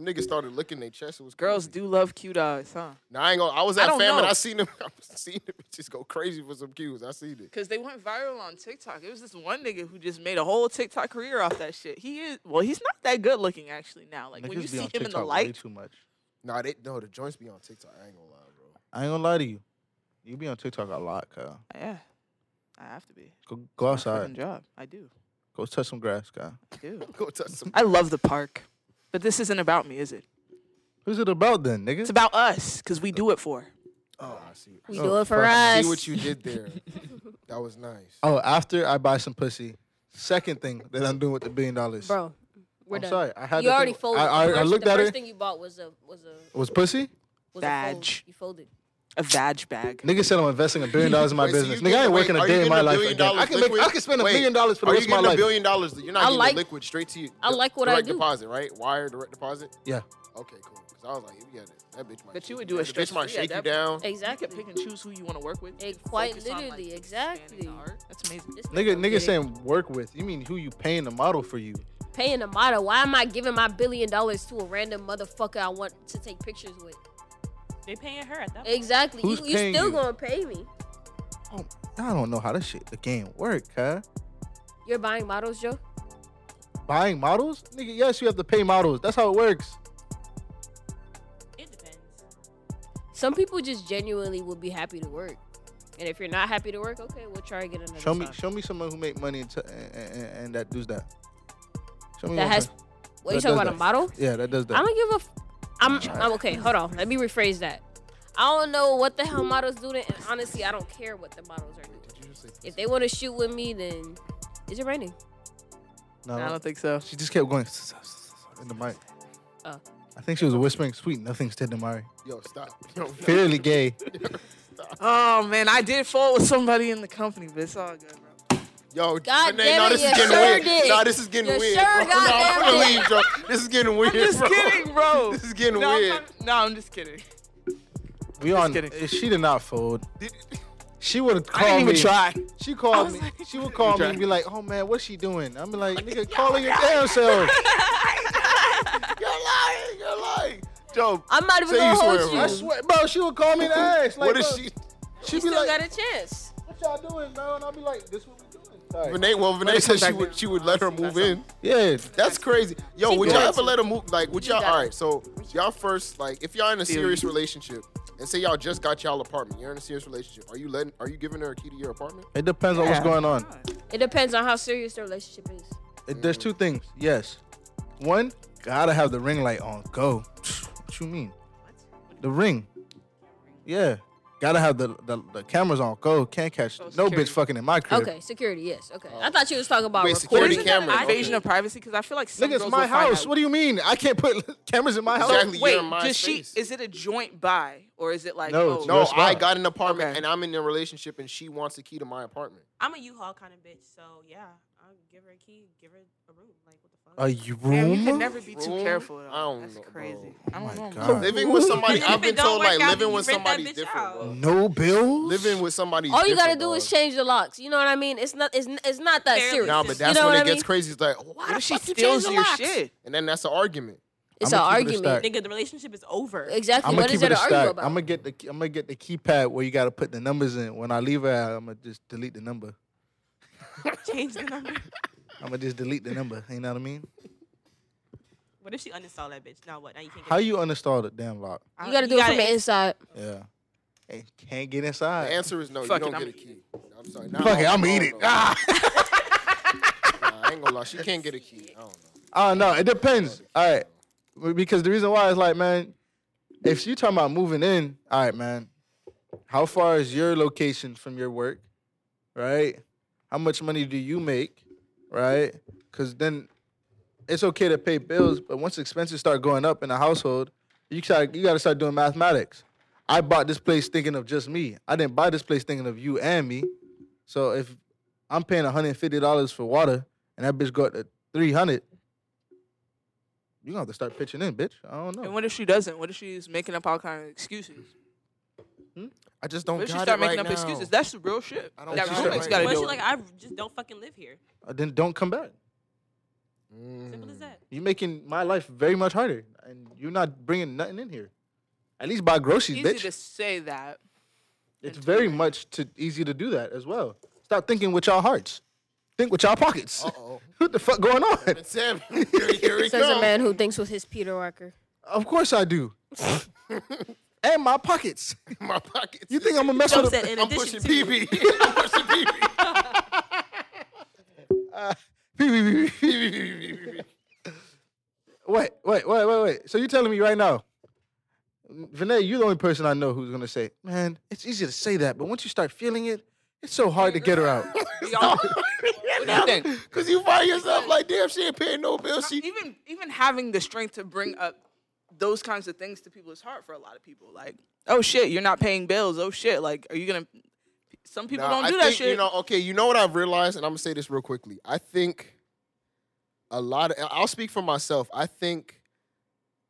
Them niggas started licking their chest. It was Girls crazy. do love cute eyes, huh? Nah, I ain't gonna. I was at don't fam and know. I seen them. I seen them bitches go crazy for some cues. I seen it. Because they went viral on TikTok. It was this one nigga who just made a whole TikTok career off that shit. He is well, he's not that good looking actually now. Like when you see on him in the TikTok way light, too much. Nah, they no. The joints be on TikTok. I ain't gonna lie, bro. I ain't gonna lie to you. You be on TikTok a lot, Kyle. yeah, I have to be. Go go My outside. job. I do. Go touch some grass, Kyle. I do. Go touch some. I love the park, but this isn't about me, is it? Who's it about then, nigga? It's about us because we do it for. Oh, I see. We Oh, do it for fuck. us. See what you did there. that was nice. oh, after I buy some pussy. Second thing that I'm doing with the billion dollars. Bro, we're I'm done. sorry. I had you to already think- folded. I, I, the I first, looked the at first her. thing you bought was a was a Was pussy? was a Vag. fold. You folded. A vag bag. Nigga said I'm investing a billion dollars in my Wait, so business. you Nigga, I getting- ain't wait, working are a you day in getting my a life billion again. I dollars can make. I liquid? can spend a Wait, billion dollars for the Are rest you of my getting a life. billion dollars? You're not I getting like- the liquid straight to you. I like what I direct do. deposit, right? Wire direct deposit. Yeah. Okay, cool. Because I was like, yeah, that bitch might. But you would do a that stretch bitch might free at shake you that down. You can Exactly. pick and choose who you want to work with. Quite focus on, like, literally, expanding exactly. the art. That's amazing. This Nigga, nigga getting- saying work with. You mean who you paying the model for you? paying a model. Why am I giving my billion dollars to a random motherfucker I want to take pictures with? They paying her at that point. Exactly. Who's you you paying still you? gonna pay me. Oh, I don't know how this shit the game work, huh? You're buying models, Joe. Buying models, nigga. Yes, you have to pay models. That's how it works. It depends. Some people just genuinely will be happy to work. And if you're not happy to work, okay, we'll try again another Show me, time. show me someone who make money and, t- and, and, and that does that. Show me that has. person. What you talking does about? A model? Yeah, that does that. I don't give a. F- I'm, I'm okay. Hold on. Let me rephrase that. I don't know what the hell models do, and honestly, I don't care what the models are doing. Did you just say If they want to shoot with me, then is it raining? no, I don't think so. She just kept going in the mic. Oh. I think she was whispering sweet nothings to Damari. Yo, stop. Yo, Fairly gay. Oh man, I did fall with somebody in the company, but it's all good, bro. Yo, God Renee, damn nah, it, this you is getting sure weird. did. Nah, this is getting You weird. sure bro. Nah, I'm gonna did. leave, Joe. This is getting weird, I'm just bro. kidding, bro. This is getting no, I'm not- no, I'm just kidding. We on. kidding. eh, She did not fold. She would have I didn't even me. try. She called me. like- she would call me and be like, "Oh man, what's she doing?" I'm be like, "Nigga, call her your damn self." You're lying. You're lying. Joe, I'm not even gonna hold swear, you. I swear, bro. She would call me and ask, like, what is bro, she? She'd be still like, got a chance. "What y'all doing, bro?" And I'll be like, "This what we doing." Sorry. Renee, well, Renee said she would she would let her move in. Yeah, That's crazy. Yo, She would y'all good. ever let her move? Like, would You y'all? got All it. so y'all first, like, if y'all in a serious relationship, and say y'all just got y'all apartment, you're in a serious relationship. Are you letting? Are you giving her a key to your apartment? it depends on what's Yeah. going on. It depends on how serious the relationship is. It, there's two things. Yes, one gotta have the ring light on. Go. What you mean? The ring. Yeah, gotta have the the, the cameras on. Go. Can't catch Oh, no bitch fucking in my crib. Okay, security, yes. Okay. Oh. I thought you was talking about Wait, recording. security Isn't camera, an okay. invasion of privacy? Because I feel like some Nigga, it's my will house. What do you mean? I can't put cameras in my house. Exactly. Wait, you're in my does she? Is it a joint buy or is it like? No, oh, it's No, I got an apartment Okay. and I'm in a relationship and she wants the key to my apartment. I'm a U-Haul kind of bitch, so yeah, I'll give her a key, give her a room. Like what the fuck? A you Damn, you can never be too Room? careful. Though. I don't That's know, bro. crazy. Oh I don't my know. God. Living with somebody, if I've been don't told work like out, living you with rent that somebody's bitch different, out. bro. no bills. Living with somebody. All you gotta different, do is change the locks. You know what I mean? It's not. It's, it's not that Barely. serious. Nah, but You that's know when what it I gets crazy. It's like, why What the if she fuck you steals change the your locks? shit? And then that's the argument. It's an I'ma keep it a argument. stack. Nigga, the relationship is over. Exactly. I'm gonna is keep there it a to argue stack. about? I'm gonna get the I'm gonna get the keypad where you gotta put the numbers in. When I leave her, I'm gonna just delete the number. Change the number. I'm gonna just delete the number. You know what I mean? What if she uninstall that bitch? Now what? Now you can't. Get How it. you uninstall the damn lock? you gotta You do it gotta from the inside. Yeah. Hey, can't get inside. The answer is no. Fuck you it, don't I'm get a gonna key. I'm sorry. Nah, Fuck it, I I'm don't eat it. know. Ah. Nah, I ain't gonna lie. She can't get a key. I don't know. Oh no, it depends. All right, because the reason why is like, man, if you talking about moving in, all right, man, how far is your location from your work, right? How much money do you make, right? Because then it's okay to pay bills, but once expenses start going up in a household, you got you got to start doing mathematics. I bought this place thinking of just me. I didn't buy this place thinking of you and me. So if I'm paying $150 for water and that bitch got to 300, you gonna have to start pitching in, bitch. I don't know. And what if she doesn't? What if she's making up all kind of excuses? Hmm? I just don't What if she start it making right up now. excuses? That's the real shit. I don't that got it roommate's right gotta now. What if do she like? I just don't fucking live here. Uh, Then don't come back. Mm. Simple as that. You're making my life very much harder, and You're not bringing nothing in here. At least buy groceries, Easy bitch. to say that. It's very it. much to easy to do that as well. Stop thinking with y'all hearts. Think with y'all pockets. Uh-oh. what the fuck going on? And Sam, here, here he Says a man who thinks with his Peter Walker. Of course I do. and my pockets. My pockets. You think I'm gonna mess Joe with said a in I'm addition pushing to. PB. I'm pushing PB. Wait, wait, wait, wait, wait. So you're telling me right now, Vinay, you're the only person I know who's gonna say, man, it's easy to say that, but once you start feeling it, it's so hard to get her out. Y'all, what do you think? Because you find yourself like, damn, she ain't paying no bills. She even even having the strength to bring up those kinds of things to people is hard for a lot of people. Like, oh shit, you're not paying bills. Oh shit, like, are you gonna? Some people Nah, don't I do that think, shit. You know, okay, you know what I've realized, and I'm gonna say this real quickly. I think a lot of I'll speak for myself. I think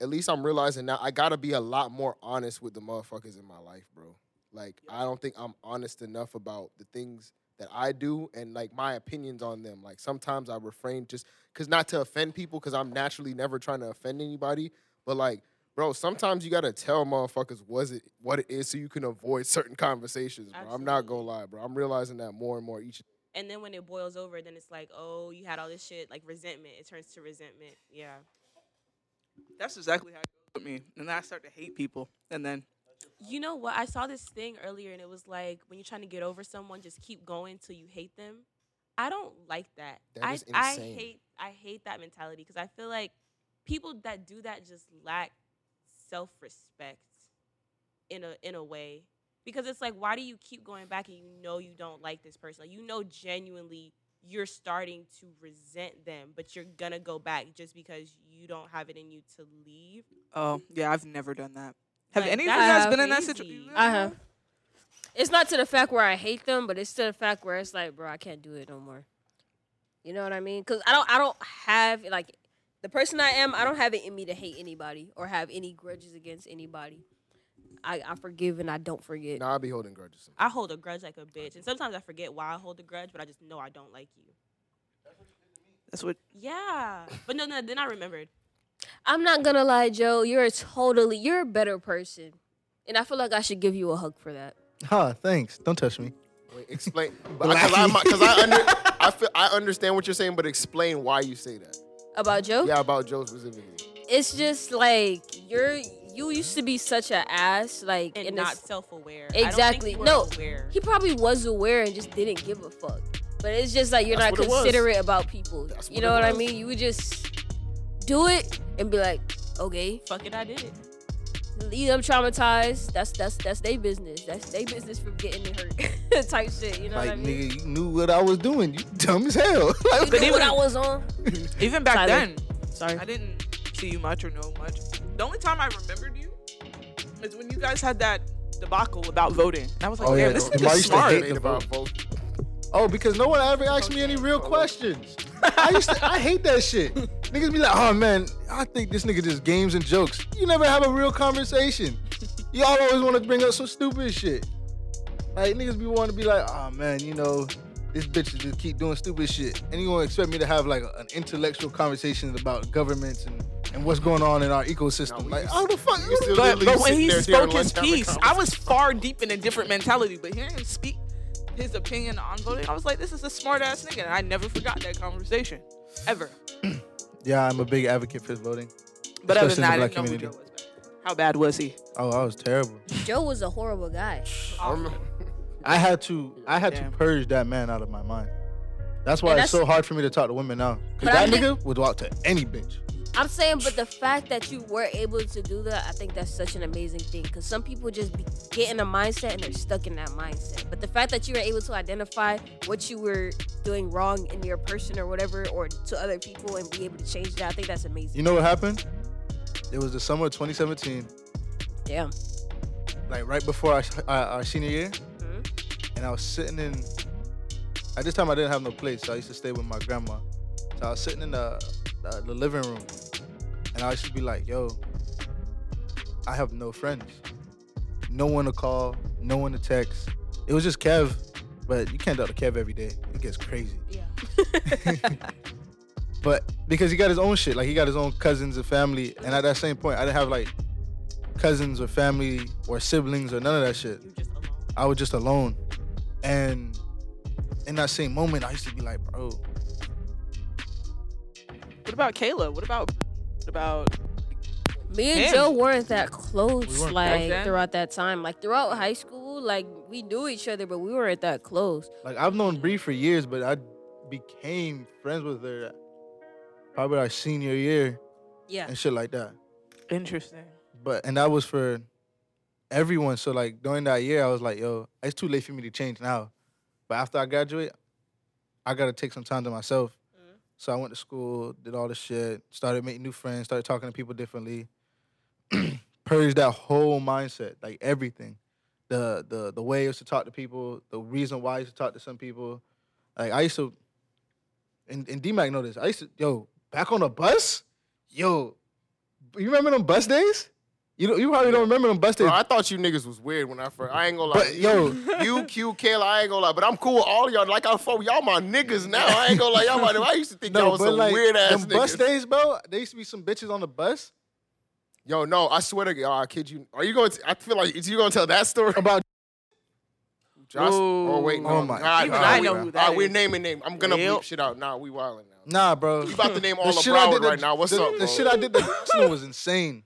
at least I'm realizing now I gotta be a lot more honest with the motherfuckers in my life, bro. Like I don't think I'm honest enough about the things that I do and like my opinions on them. Like sometimes I refrain just cause not to offend people, cause I'm naturally never trying to offend anybody. But like, bro, sometimes you gotta tell motherfuckers was it what it is so you can avoid certain conversations, bro. I'm not gonna lie, bro. I'm realizing that more and more each And then when it boils over, then it's like, oh, you had all this shit, like resentment. It turns to resentment. Yeah. That's exactly how it goes with me. And then I start to hate people. And then You know what? I saw this thing earlier, and it was like when you're trying to get over someone, just keep going till you hate them. I don't like that. That I is I hate I hate that mentality because I feel like people that do that just lack self respect in a in a way. Because it's like, why do you keep going back and you know you don't like this person? Like you know genuinely you're starting to resent them, but you're gonna go back just because you don't have it in you to leave. oh yeah, I've never done that. Have Like, any of you guys been in that situation? I have. It's not to the fact where I hate them, but it's to the fact where it's like, bro, I can't do it no more. You know what I mean? Because I don't, I don't have like the person I am. I don't have it in me to hate anybody or have any grudges against anybody. I, I forgive and I don't forget. Nah, I'll be holding grudges. I hold a grudge like a bitch, and sometimes I forget why I hold a grudge, but I just know I don't like you. That's what. Yeah, but no, no, then I remembered. I'm not gonna lie, Joe. You're a totally, you're a better person, and I feel like I should give you a hug for that. Huh, thanks. Don't touch me. Wait, explain. Because I, because I, under, I, feel, I understand what you're saying, but explain why you say that. About Joe? Yeah, about Joe specifically. It's just like you're. You used to be such an ass, like And not this, self-aware. Exactly. I don't think you No. aware. He probably was aware and just didn't give a fuck. But it's just like you're That's not what it was. considerate about people. That's you what know it what I mean? You would just do it and be like, okay, Fuck it, I did it. Leave them traumatized. That's that's that's their business. That's their business from getting hurt type shit. You know Like, what I mean? nigga, you knew what I was doing. You dumb as hell. Like, You knew what I was on. Even back Tyler. then, Sorry. I didn't see you much or know much. The only time I remembered you is when you guys had that debacle about voting. And I was like, Oh, damn, yeah, this the- nigga's Lamar used to smart. hate the about vote. Oh, because no one ever asked me any real questions. I used to, I hate that shit. Niggas be like, oh man, I think this nigga just games and jokes. You never have a real conversation. Y'all always want to bring up some stupid shit. Like niggas be wanting to be like, oh man, you know, this bitch just keep doing stupid shit, and you want to expect me to have like an intellectual conversation about governments and, and what's going on in our ecosystem. No, like, how the fuck? we used to But, but when he there spoke his lunch having a piece, I was far deep in a different mentality. But hearing him speak his opinion on voting, I was like, this is a smart ass nigga. And I never forgot that conversation. Ever. Yeah, I'm a big advocate for voting. But other Especially than that, I in the didn't know black who community. Joe was. back. How bad was he? Oh, I was terrible. Joe was a horrible guy. I remember- I had to I had Damn. to purge that man out of my mind. That's why And it's that's- so hard for me to talk to women now. But Cause I that think- nigga would walk to any bitch. I'm saying, but the fact that you were able to do that, I think that's such an amazing thing. Because some people just be, get in a mindset and they're stuck in that mindset. But the fact that you were able to identify what you were doing wrong in your person or whatever, or to other people, and be able to change that, I think that's amazing. You know what happened? It was the summer of 2017, Damn. like right before our, our, our senior year, Mhm. and I was sitting in. At this time, I didn't have no place, so I used to stay with my grandma. So I was sitting in the the, the living room, and I used to be like, "Yo, I have no friends, no one to call, no one to text." It was just Kev, but you can't talk to Kev every day. It gets crazy. Yeah. But because he got his own shit, like he got his own cousins and family, and at that same point, I didn't have like cousins or family or siblings or none of that shit. You just alone. I was just alone, and in that same moment, I used to be like, bro, What about Kayla? What about about Me and Him. Joe weren't that close, We weren't like back then? throughout that time. Like throughout high school, like we knew each other, but we weren't that close. like I've known Bree for years, but I became friends with her probably our senior year Yeah. and shit like that. interesting? But and that was for everyone. So like during that year, I was like, yo, it's too late for me to change now. But after I graduate, I gotta take some time to myself. So I went to school, did all this shit, started making new friends, started talking to people differently. Purged that whole mindset, like everything. The the the way I used to talk to people, the reason why I used to talk to some people. Like I used to and, and D Mac know this. I used to yo, back on the bus, yo, you remember them bus days? You don't, you probably don't remember them bus days. Bro, I thought you niggas was weird when I first. I ain't gonna lie. But, yo. you, Q, Kayla, I ain't gonna lie. But I'm cool with all of y'all. Like I fuck with y'all, my niggas now. I ain't gonna lie. Y'all, my, I used to think y'all was some weird ass them bus days, bro. There used to be some bitches on the bus Yo, no, I swear to God, oh, I kid you. Are you going? to I feel like is you gonna tell that story? about Josh? Oh wait, no. Oh, my Nah, Even nah, I we- know who nah, that we're naming name. I'm gonna Yep. bleep shit out. Nah, we wilding now. nah, bro. You about to name all the of shit I Broward did, the- right now. What's the, up, The bro? shit I did the Jackson was insane,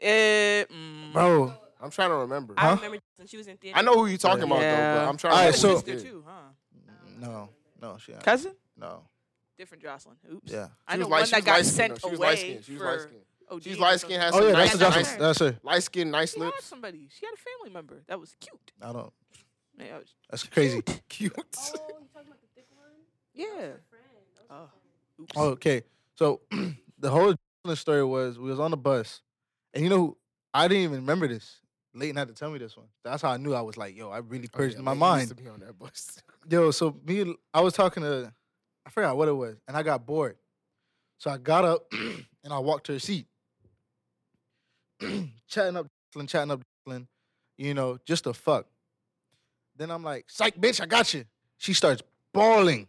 Eh, mm, bro. I'm trying to remember. I Huh? remember when she was in theater. I know who you're talking about Yeah. though, but I'm trying. All to right, so- sister too, huh? No, no, she ain't. Cousin? No, Different Jocelyn. Oops. yeah. I She know was one light- she that was got light-skinned, sent though. She was away light-skinned. She was for light-skinned. OD She's light something. skin, has Oh some yeah, nice, that's the Nice Johnson. hair. That's her. light skin, nice She had lips. somebody. She had a family member that was cute. I don't. Yeah. I was- That's crazy. Cute. Oh, you talking about the thick one? That was yeah. Oh. Oops. Oh, okay, so the whole story was we was on the bus, and you know, I didn't even remember this. Leighton had to tell me this one. That's how I knew I was like, yo, I really Oh, yeah, my mind. used to be on that bus. Yo, so me, I was talking to, I forgot what it was, and I got bored. So I got up and I walked to her seat, chatting up, chatting up, you know, just to fuck. Then I'm like, psych, bitch, I got you. She starts bawling,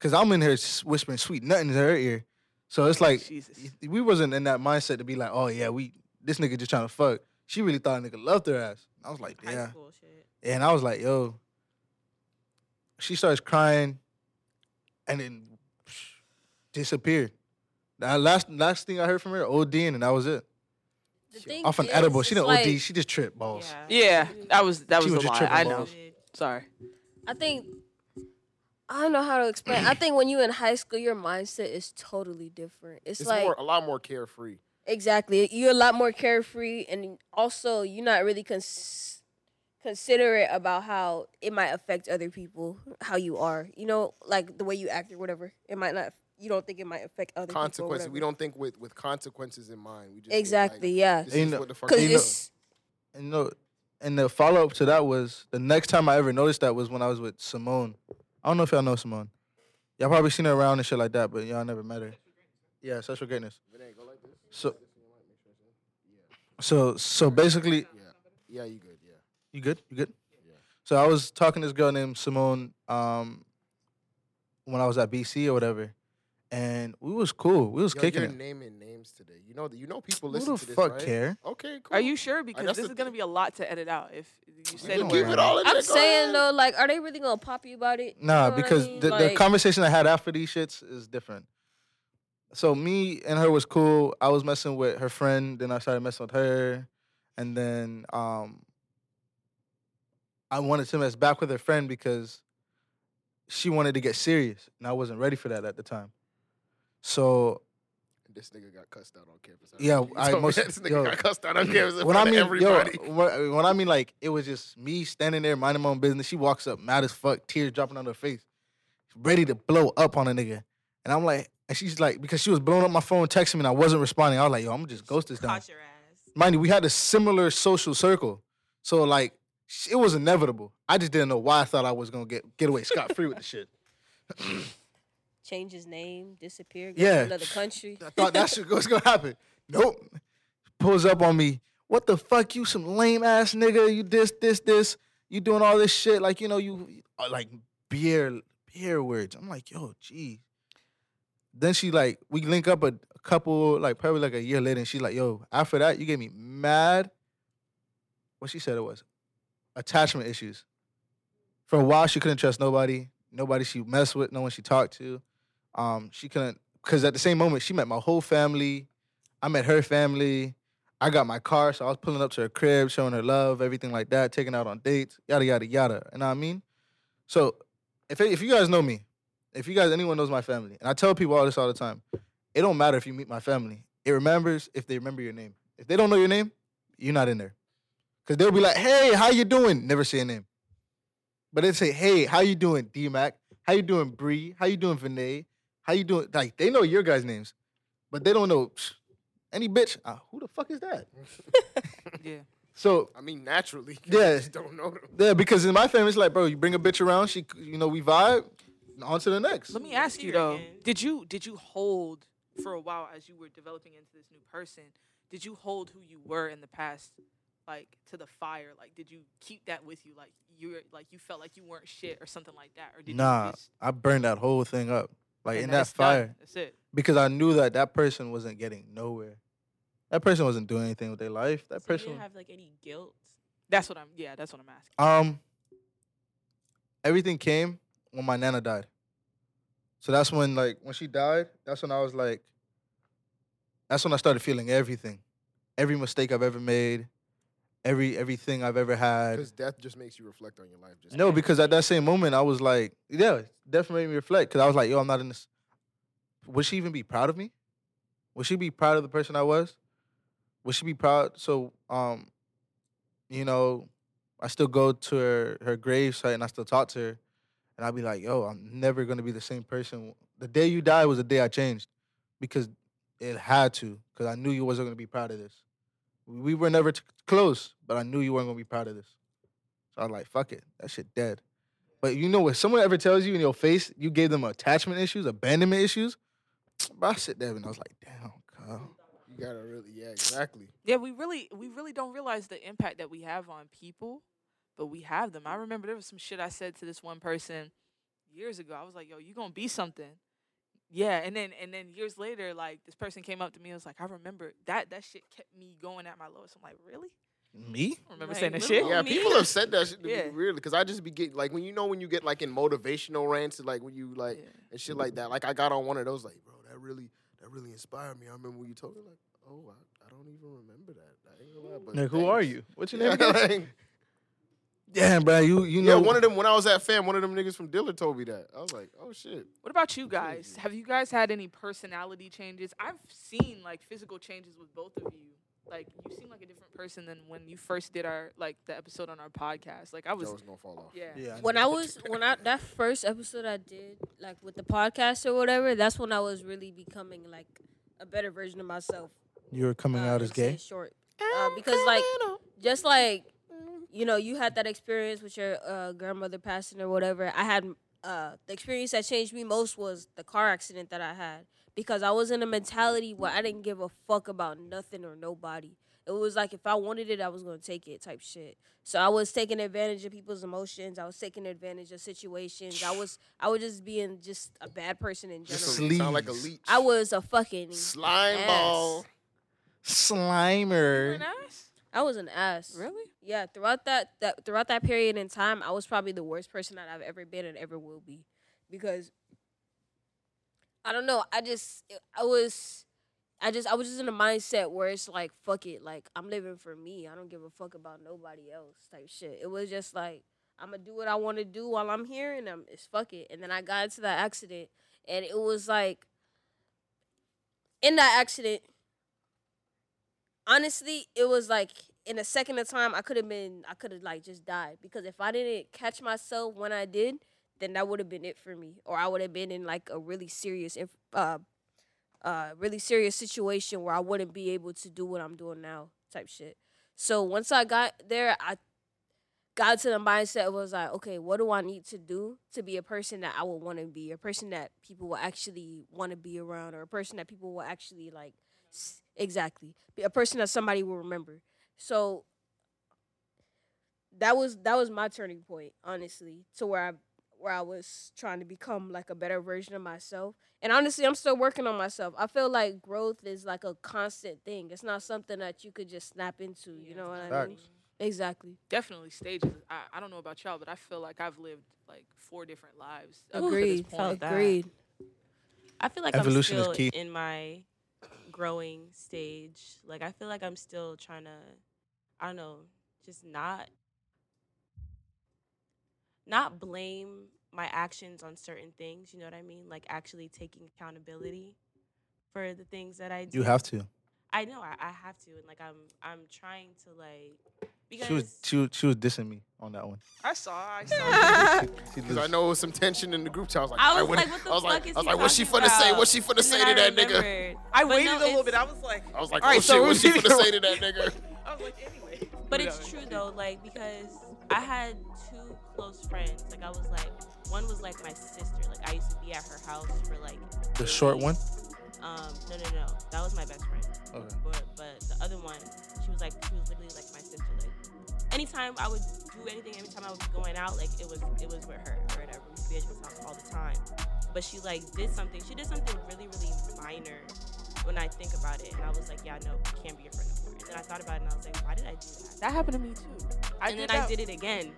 cause I'm in here whispering sweet nothing in her ear. So it's like Jesus. we wasn't in that mindset to be like, oh yeah, we this nigga just trying to fuck. She really thought a nigga loved her ass. I was like, yeah. school shit. And I was like, yo. She starts crying and then psh, disappeared. That last last thing I heard from her, ODing, and that was it. The thing Off an is, edible. She it's didn't like, OD, she just tripped balls. Yeah, that was that was was the just lie. tripping I balls. know. Did. Sorry. I think I don't know how to explain. I think when you in high school, your mindset is totally different. It's, It's like more, a lot more carefree. Exactly you're a lot more carefree, and also you're not really cons- considerate about how it might affect other people, how you are. You know, like the way you act or whatever. It might not. You don't think it might affect other Consequences. people. We don't think with with consequences in mind. We just think, exactly. Like, yeah, this And is know- what the fuck. you know- And you know, and the follow up to that was the next time I ever noticed that was when I was with Simone. I don't know if y'all know Simone. Y'all probably seen her around and shit like that, but y'all never met her. Yeah, social greatness. So, so, so basically, Yeah, you good. Yeah. You good? You good? Yeah. So I was talking to this girl named Simone um, when I was at BC or whatever, and we was cool. We was Yo, kicking you're it. naming names today. You know that you know people Who listen the to this, fuck right? care? Okay, cool. Are you sure? Because that's this the is gonna be a lot to edit out. If you You said can don't keep it all in I'm there, go saying ahead. though, like, are they really gonna pop you about it? You Nah, know what I because mean? the, the Like, conversation I had after these shits is different. So me and her was cool. I was messing with her friend, then I started messing with her, and then um, I wanted to mess back with her friend because she wanted to get serious, and I wasn't ready for that at the time. So This nigga got cussed out on campus. Yeah, I told me most- this nigga yo, got cussed out on campus when I mean, everybody. yo, when, when I mean like it was just me standing there minding my own business. She walks up, mad as fuck, tears dropping on her face, ready to blow up on a nigga, and I'm like, and she's like, because she was blowing up my phone, texting me, and I wasn't responding. I was like, yo, I'm gonna just ghost this down. Caught your ass. Mind you, we had a similar social circle, so like it was inevitable. I just didn't know why I thought I was gonna get get away scot free with the shit. change his name, disappear, go Yeah. to another country. I thought that shit was gonna happen. Nope. Pulls up on me. What the fuck, you some lame ass nigga? You this, this, this. You doing all this shit like you know you uh, like beer beer words. I'm like, yo, gee. Then she like we link up a, a couple like probably like a year later, and she's like, "Yo, after that, you gave me mad." What she said it was attachment issues. For a while, she couldn't trust nobody, nobody she messed with, no one she talked to. Um, she couldn't because at the same moment she met my whole family. I met her family. I got my car, so I was pulling up to her crib, showing her love, everything like that, taking out on dates, yada yada yada. You know what I mean? So if if you guys know me, if you guys anyone knows my family, and I tell people all this all the time, it don't matter if you meet my family. It remembers if they remember your name. If they don't know your name, you're not in there. Cause they'll be like, "Hey, how you doing?" Never say a name. But they say, "Hey, how you doing, D Mac? How you doing, Bree? How you doing, Vinay? How you doing?" Like they know your guys' names, but they don't know any bitch. Uh, who the fuck is that? Yeah. So I mean, naturally, Yeah. Don't know them. yeah, because in my family, it's like, bro, you bring a bitch around, she, you know, we vibe, on to the next. Let me ask you though. Did you did you hold for a while as you were developing into this new person? Did you hold who you were in the past, like to the fire? Like, did you keep that with you? Like you were like you felt like you weren't shit or something like that, or did Nah, you just I burned that whole thing up, like and in that that's done, fire, That's it. because I knew that that person wasn't getting nowhere. That person wasn't doing anything with their life. That So person, didn't have like any guilt. That's what I'm. Yeah, that's what I'm asking. um, everything came when my nana died. So that's when, like, when she died, that's when I was like, that's when I started feeling everything, every mistake I've ever made, every everything I've ever had. Because death just makes you reflect on your life. Just No, because at that same moment, I was like, yeah, definitely made me reflect. Because I was like, yo, I'm not in this. Would she even be proud of me? Would she be proud of the person I was? Would she be proud? So, um, you know, I still go to her her grave site and I still talk to her, and I'd be like, yo, I'm never gonna be the same person. The day you died was the day I changed, because it had to. Because I knew you wasn't gonna be proud of this. We were never t- close, but I knew you weren't gonna be proud of this. So I was like, fuck it. That shit dead. But you know what? Someone ever tells you in your face you gave them attachment issues, abandonment issues, bro, I sit there and I was like, damn, Kyle. you gotta really, yeah, exactly. Yeah, we really we really don't realize the impact that we have on people, but we have them. I mm. remember there was some shit I said to this one person years ago. I was like, "Yo, you gonna be something." Yeah, and then and then years later, like this person came up to me and was like, "I remember that that shit kept me going at my lowest." I'm like, "Really?" Me? I remember Like, saying that shit. Yeah, me. people have said that shit to Yeah. me really because I just be getting like when you know when you get like in motivational rants and like when you like Yeah. and shit like that. Like I got on one of those like, bro, that really that really inspired me. I remember when you told me like, oh, I, I don't even remember that. I ain't gonna lie, but Like, who are you? What's your Yeah, name again? like, Damn, bro, you you know yeah, know one of them when I was at fam, one of them niggas from Dillard told me that. I was like, oh shit. What about you guys? Have you guys had any personality changes? I've seen like physical changes with both of you. Like you seem like a different person than when you first did our like the episode on our podcast. Like I was, Joe's gonna fall off. yeah. Yeah, I when. I was when I that first episode I did like with the podcast or whatever, that's when I was really becoming like a better version of myself. you were coming uh, out as gay. Short, uh, because like just like you know you had that experience with your uh, grandmother passing or whatever. I had uh, the experience that changed me most was the car accident that I had because I was in a mentality where I didn't give a fuck about nothing or nobody. It was like if I wanted it, I was gonna take it, type shit. So I was taking advantage of people's emotions. I was taking advantage of situations. I was I was just being just a bad person in general. Just a, sound like a leech. I was a fucking slime ass. ball. Slimer. An ass? I was an ass. Really? Yeah, throughout that, that throughout that period in time, I was probably the worst person that I've ever been and ever will be, because I don't know. I just I was, I just I was just in a mindset where it's like fuck it, like I'm living for me. I don't give a fuck about nobody else type shit. It was just like I'm gonna do what I want to do while I'm here, and I'm it's fuck it. And then I got into that accident, and it was like in that accident honestly, it was like in a second of time, I could have been, I could have like just died because if I didn't catch myself when I did, then that would have been it for me, or I would have been in like a really serious, uh, uh, really serious situation where I wouldn't be able to do what I'm doing now, type shit. So once I got there, I got to the mindset was like, okay, what do I need to do to be a person that I would want to be, a person that people will actually want to be around, or a person that people will actually like Exactly. Be a person that somebody will remember. So that was that was my turning point, honestly, to where I where I was trying to become like a better version of myself. And honestly, I'm still working on myself. I feel like growth is like a constant thing. It's not something that you could just snap into. You know what I mean? Exactly. Definitely stages. I, I don't know about y'all, but I feel like I've lived like four different lives. up to this Agreed. point. Agreed. I feel like Evolution is I'm still key. in my growing stage. Like I feel like I'm still trying to, I don't know, just not, not blame my actions on certain things. You know what I mean? Like actually taking accountability for the things that I do. You have to. I know I, I have to, and like I'm, I'm trying to like because She was she was, she was dissing me on that one. I saw. I saw. She Because I know it was some tension in the group chat. I was like, I was what- like, what the I was fuck like, is I was he like, what's she talking finna say? What's she finna And say to I that nigga? I But waited no, a little bit. I was like, I was like, All oh right, shit, so what's she we- finna say to that nigga? I was like, anyway. But it's true though, like because I had two close friends. Like I was like, one was like my sister. Like I used to be at her house for like the short one. Um, no, no, no, that was my best friend. Okay. But but the other one, she was like she was literally like my sister. Like anytime I would do anything, every time I was going out, like it was it was with her or whatever. We used to be at each other's house all the time. But she like did something. She did something really really minor when I think about it, and I was like, yeah, no, can't be your friend no more. And then I thought about it, and I was like, why did I do that? That happened to me too. I and did then I did it again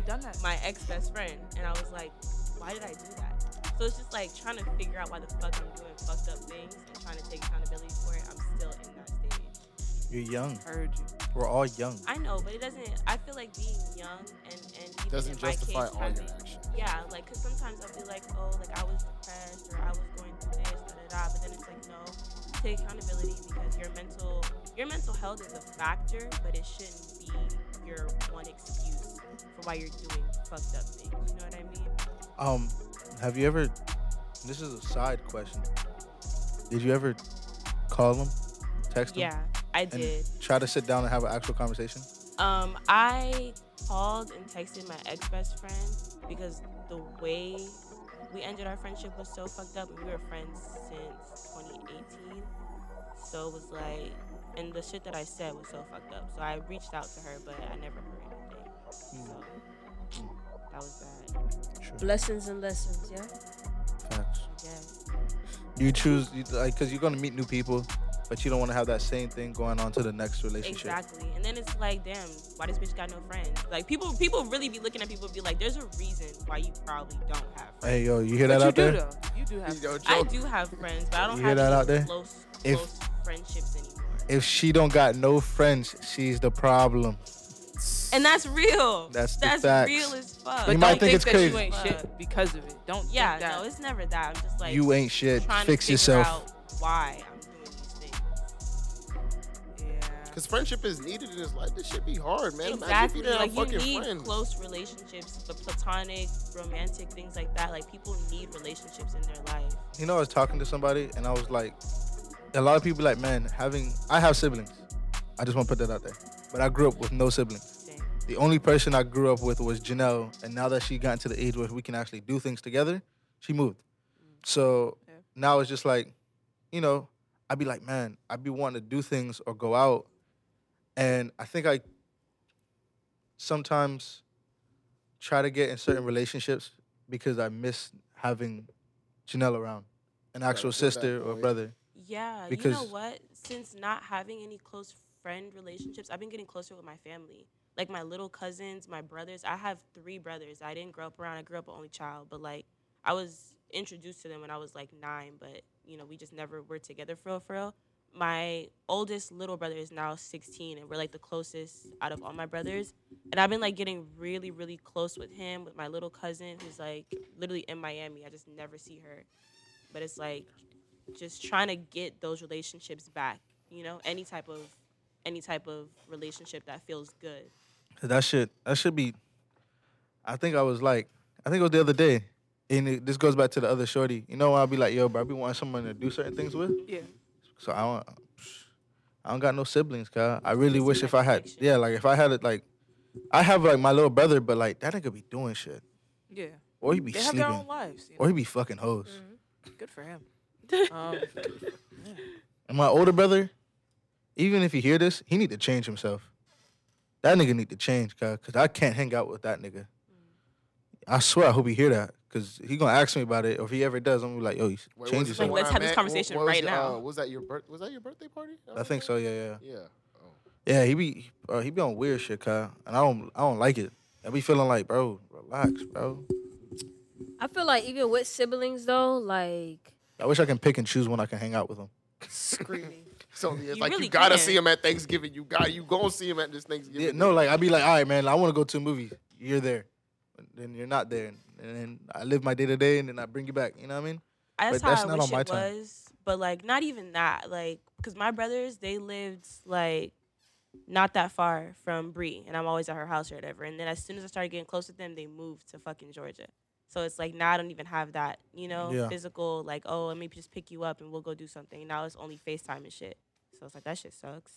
that. my ex best friend, and I was like, why did I do that? So it's just like trying to figure out why the fuck I'm doing fucked up things and trying to take accountability for it. I'm still in that. You're young. Heard you. We're all young. I know, but it doesn't. I feel like being young and and even Doesn't in my justify case, all your actions. Yeah, like because sometimes I'll be like, oh, like I was depressed or I was going through this, da da da. But then it's like, no, take accountability because your mental your mental health is a factor, but it shouldn't be your one excuse for why you're doing fucked up things. You know what I mean? Um, have you ever? This is a side question. Did you ever call them, text them, Yeah, I and did. try to sit down and have an actual conversation? Um, I called and texted my ex best friend because the way we ended our friendship was so fucked up. We were friends since 2018, so it was like, and the shit that I said was so fucked up. So I reached out to her, but I never heard anything. So that was bad. Sure. Blessings and lessons. Yeah. Facts. I guess. You choose you, like because you're gonna meet new people, but you don't want to have that same thing going on to the next relationship. Exactly. And then it's like, damn, why this bitch got no friends? Like people, people really be looking at people and be like, there's a reason why you probably don't have friends. Hey yo, you hear that But you out do there? though. You do have. Yo, I do have friends, but I don't You hear have that out there? close, If- close friendships anymore. If she don't got no friends, she's the problem. and that's real. That's the that's facts. real as fuck. You But might don't think it's that crazy. you ain't shit because of it. Don't. yeah, think that. no, it's never that. I'm just like you ain't shit. Fix to yourself. out why Because friendship is needed in this life. This should be hard, man. exactly. Imagine Like didn't you fucking need friends. close relationships, but platonic, romantic things like that. Like people need relationships in their life. You know, I was talking to somebody and I was like, a lot of people like, man, having I have siblings. I just want to put that out there. But I grew up with no siblings. The only person I grew up with was Janelle, and now that she got to the age where we can actually do things together, she moved. Mm. So Yeah. now it's just like, you know, I'd be like, man, I'd be wanting to do things or go out, and I think I sometimes try to get in certain relationships because I miss having Janelle around, an actual I feel that, sister or brother. Yeah, you know Because- what? Since not having any close friend relationships, I've been getting closer with my family. Like my little cousins, my brothers. I have three brothers. I didn't grow up around. I grew up an only child, but like I was introduced to them when I was like nine. But you know, we just never were together for real, for real. My oldest little brother is now 16, and we're like the closest out of all my brothers. And I've been like getting really, really close with him, with my little cousin who's like literally in Miami. I just never see her. But it's like just trying to get those relationships back. You know, any type of any type of relationship that feels good That should that should be. I think I was like, I think it was the other day, and it, this goes back to the other shorty. You know, I'll be like, yo, bro, I be wanting someone to do certain things with. Yeah. So I don't, I don't got no siblings, cuz. I really Missing wish if I had, yeah, like if I had it, like, I have like my little brother, but like that nigga be doing shit, Yeah. or he be They have their sleeping, own lives. You or know? he be fucking hoes. Good for him. Um, And my older brother, even if he hear this, he need to change himself. That nigga need to change, cuz, cause I can't hang out with that nigga. I swear, I hope he hear that because he gonna ask me about it. Or if he ever does, I'm gonna be like, "Yo, you Wait, change was it yourself." the Like, let's have this conversation What- what was right the, now. Uh, was that your birth? Was that your birthday party? I think so. Yeah, yeah, Yeah. Oh. yeah. He be uh, he be on weird shit, Kyle, and I don't I don't like it. I be feeling like, bro, relax, bro. I feel like even with siblings though, like I wish I can pick and choose when I can hang out with them. screaming. So it's You like really you gotta can. see him at Thanksgiving. You got you gonna see him at this Thanksgiving. Yeah, no, like I'd be like, all right, man, I want to go to a movie. You're there, and then you're not there, and then I live my day to day, and then I bring you back. You know what I mean? That's But how that's I not wish on my it time. was. But like, not even that. Like, because my brothers, they lived like not that far from Bree, and I'm always at her house or whatever. And then as soon as I started getting close with them, they moved to fucking Georgia. So it's like now I don't even have that, you know, Yeah. physical like, oh, let me just pick you up and we'll go do something. Now it's only FaceTime and shit. So it's like that shit sucks.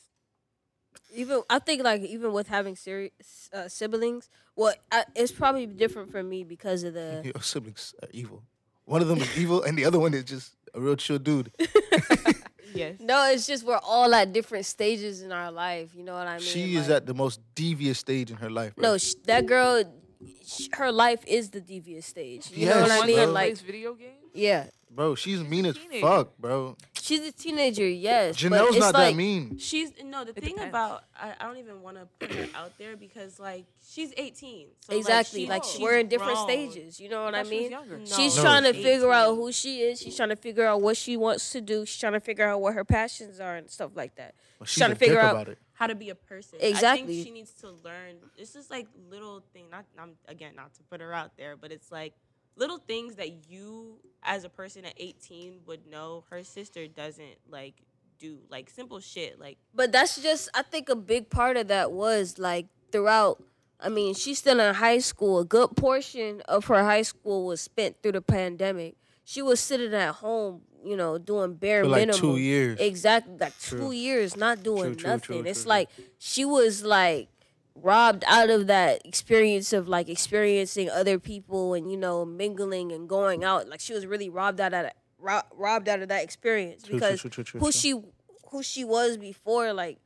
Even I think like even with having seri- uh, siblings, well, I, it's probably different for me because of the Your siblings are evil. One of them is evil, and the other one is just a real chill dude. Yes. no. It's just we're all at different stages in our life. You know what I mean? she is Like- at the most devious stage in her life. Bro. no. Sh- that girl, sh- her life is the devious stage. You know Yes, what I One mean? that bro. Like, plays video games. yeah, bro, she's mean a as teenager. fuck, bro. She's a teenager. Yes, but Janelle's it's not like, that mean. She's no the It thing depends. about I, I don't even want to put her out there because like she's 18. So Exactly. Like, Like, she's, we're in different grown. stages. You know what I thought she was mean? She's No. trying to she's figure out who she is. She's trying to figure out what she wants to do. She's trying to figure out what her passions are and stuff like that. But she's she's trying a to figure out- about it. how to be a person. I Exactly. think she needs to learn. It's just like little thing. Not I'm again not to put her out there, but it's like little things that you as a person at 18 would know. Her sister doesn't like do like simple shit like But that's just I think a big part of that was like throughout I mean, she's still in high school. A good portion of her high school was spent through the pandemic. She was sitting at home, you know, doing bare For like minimum. two years. Exactly, like True. two years, not doing True, true, nothing. true, it's true, like she was like robbed out of that experience of like experiencing other people and you know mingling and going out. Like she was really robbed out of that, ro- robbed out of that experience True, true, because true, true, true, who she who she was before, like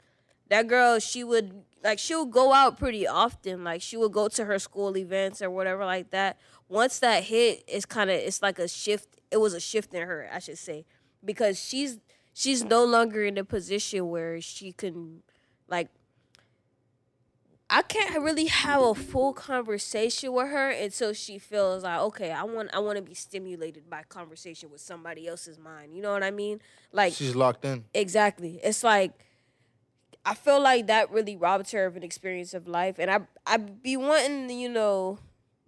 that girl, she would like she would go out pretty often. Like she would go to her school events or whatever like that. Once that hit, it's kind of it's like a shift. It was a shift in her, I should say, because she's she's no longer in a position where she can like I can't really have a full conversation with her until she feels like okay, I want I want to be stimulated by conversation with somebody else's mind. You know what I mean? Like She's locked in. Exactly. It's like I feel like that really robbed her of an experience of life, and I I be wanting to, you know,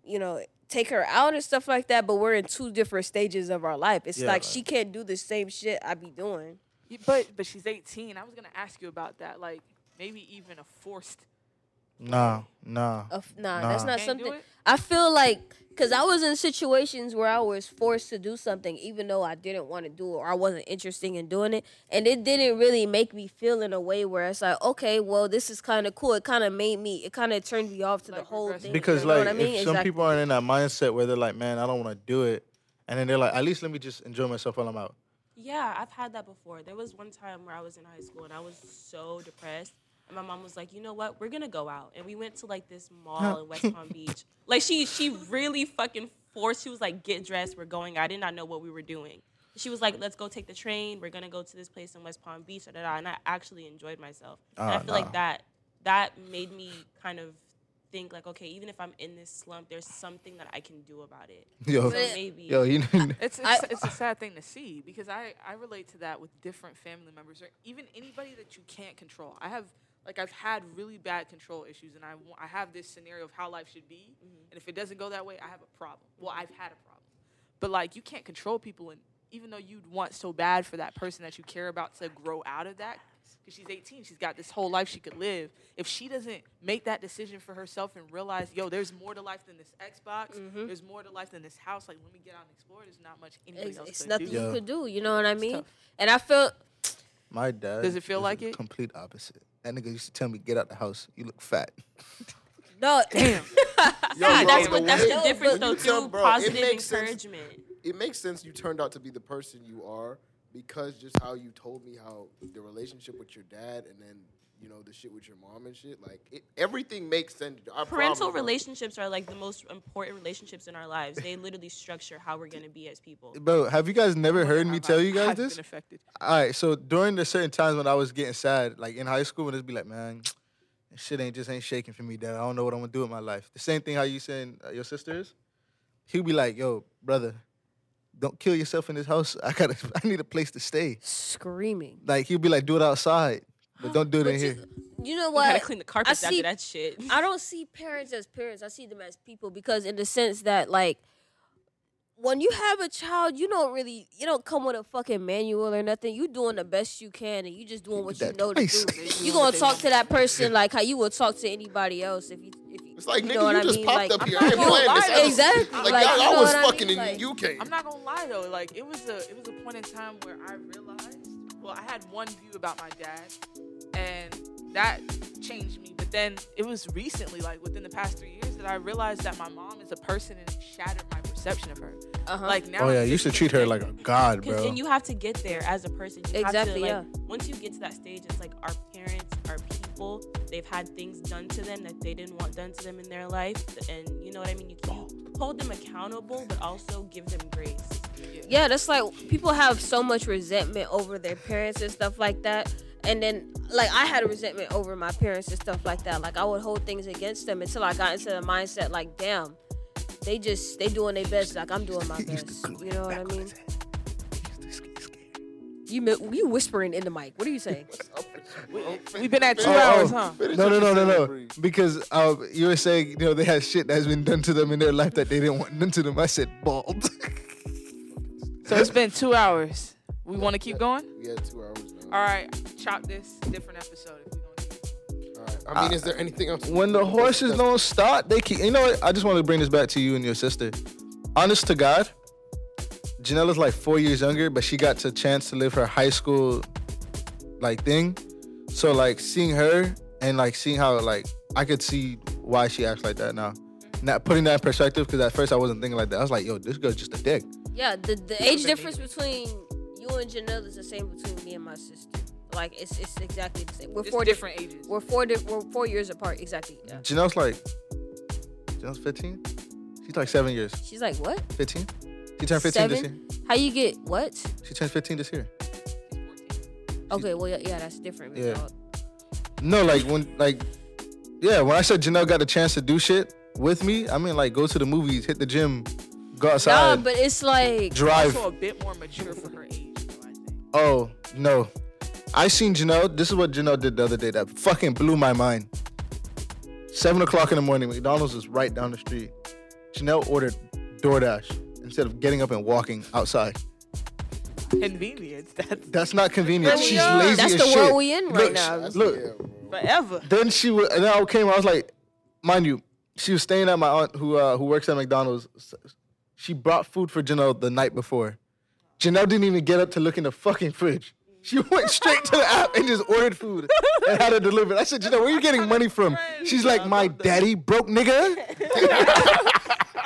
you know, take her out and stuff like that. But we're in two different stages of our life. It's Yeah, like like- she can't do the same shit I be doing. But but she's 18. I was gonna ask you about that. Like maybe even a forced. Nah, nah. Of, nah, that's not Can't something. I feel like because I was in situations where I was forced to do something, even though I didn't want to do it or I wasn't interested in doing it, and it didn't really make me feel in a way where it's like, okay, well, this is kind of cool. It kind of made me. It kind of turned me off to the whole regressive. thing. Because you know like, what I mean? if some Exactly. people aren't in that mindset where they're like, man, I don't want to do it, and then they're like, at least let me just enjoy myself while I'm out. Yeah, I've had that before. There was one time where I was in high school and I was so depressed. And my mom was like, you know what? We're gonna go out. And we went to like this mall in West Palm Beach. Like she she really fucking forced. She was like, get dressed, we're going. I did not know what we were doing. She was like, let's go take the train. We're gonna go to this place in West Palm Beach. Da, da, da. And I actually enjoyed myself. and I Ah, feel nah. like that that made me kind of think like, okay, even if I'm in this slump, there's something that I can do about it. Yo, So maybe yo, you It's it's, I- it's a sad thing to see because I I relate to that with different family members or even anybody that you can't control. I have like I've had really bad control issues and I I have this scenario of how life should be mm-hmm. and if it doesn't go that way, I have a problem. Well, mm-hmm. I've had a problem. But like you can't control people and even though you'd want so bad for that person that you care about to grow out of that because she's 18, she's got this whole life she could live. If she doesn't make that decision for herself and realize, yo, there's more to life than this Xbox, mm-hmm. there's more to life than this house. Like, let me get out and explore. There's not much anybody It's, else it's could nothing do. Yeah. you could do. You know what I mean? And I felt my dad. Does it feel is like it? Complete opposite. That nigga used to tell me, get out the house. You look fat. no. Damn. Yeah, bro, that's the what that's the difference when though you tell- through bro, it positive makes sense. encouragement. it makes sense you turned out to be the person you are because just how you told me how the relationship with your dad and then you know the shit with your mom and shit. Like it, everything makes sense. I Parental promise, bro. relationships are like the most important relationships in our lives. They literally structure how we're gonna be as people. Bro, have you guys never heard me tell you guys I've this? Been affected. All right, so during the certain times when I was getting sad, like in high school, when it's be like, man, this shit ain't just ain't shaking for me, dad. I don't know what I'm gonna do with my life. The same thing how you saying uh, your sister is. He'll be like, yo, brother, don't kill yourself in this house. I gotta, I need a place to stay. Screaming. Like he'll be like, do it outside, but don't do it But in you, here. you know We gotta what? clean the carpets see- after that shit. I don't see parents as parents. I see them as people because in the sense that like when you have a child, you don't really you don't come with a fucking manual or nothing. You're doing the best you can and you just doing what you know twice. to do. You doing gonna talk to that person like how you would talk to anybody else if you if you It's like you nigga, know what you I just mean? popped Like, up here. I ain't gonna playing this. lie, exactly. Like, Like, y'all, you I was what I fucking mean? in Like- the UK. I'm not gonna lie though, like it was a it was a point in time where I realized well, I had one view about my dad and that changed me. But then it was recently, like within the past three years, that I realized that my mom is a person and it shattered my perception of her. uh-huh. Like now Oh yeah, you should treat her like a god, bro. and you have to get there as a person. You have Exactly, to, like, yeah. Once you get to that stage, it's like our parents, are people, they've had things done to them that they didn't want done to them in their life. And you know what I mean? You, you hold them accountable, but also give them grace. Yeah, that's like people have so much resentment over their parents and stuff like that. And then, like, I had a resentment over my parents and stuff like that. Like, I would hold things against them until I got into the mindset, like, damn, they just they doing their best. Like, I'm doing my best. You know what I mean? You you whispering in the mic. What are you saying? We've been at two Oh, hours, oh. huh? No, no, no, no, no. Because uh, you were saying, you know, they had shit that's been done to them in their life that they didn't want done to them. I said bald. So it's been two hours. We want to keep going. We had two hours now. All right, chop this different episode. If we gonna I mean, is there anything else? when the horses don't start, they keep. You know what? I just want to bring this back to you and your sister. Honest to God, Janelle's like four years younger, but she got the chance to live her high school like thing. So like seeing her and like seeing how like I could see why she acts like that now. Not putting that in perspective because at first I wasn't thinking like that. I was like, yo, this girl's just a dick. Yeah, the, the age difference between you and Janelle is the same between me and my sister. Like, it's it's exactly the same. We're Just four different ages. We're four di- we're four years apart. Exactly. Yeah. Janelle's like, Janelle's 15. She's like seven years. She's like, what? 15? 15. She turned 15 this year. How you get what? She turned 15 this year. Okay, well, yeah, yeah that's different. Yeah. So- No, like when, like, yeah, when I said Janelle got the chance to do shit with me, I mean like go to the movies, hit the gym, go outside. Nah, but it's like drive. Also a bit more mature for her age, though. I think. Oh no, I seen Janelle. This is what Janelle did the other day that fucking blew my mind. Seven o'clock in the morning, McDonald's is right down the street. Janelle ordered DoorDash instead of getting up and walking outside. Convenience. That's That's not convenient. Really She's not. lazy that's as the shit. world we in right Look, now. That's- Look. forever. Then she was, and then I came. I was like, mind you, she was staying at my aunt who uh, who works at McDonald's. She brought food for Janelle the night before. Janelle didn't even get up to look in the fucking fridge. She went straight to the app and just ordered food and had it delivered. I said, Janelle, where are you getting money from? She's like, my daddy broke nigga.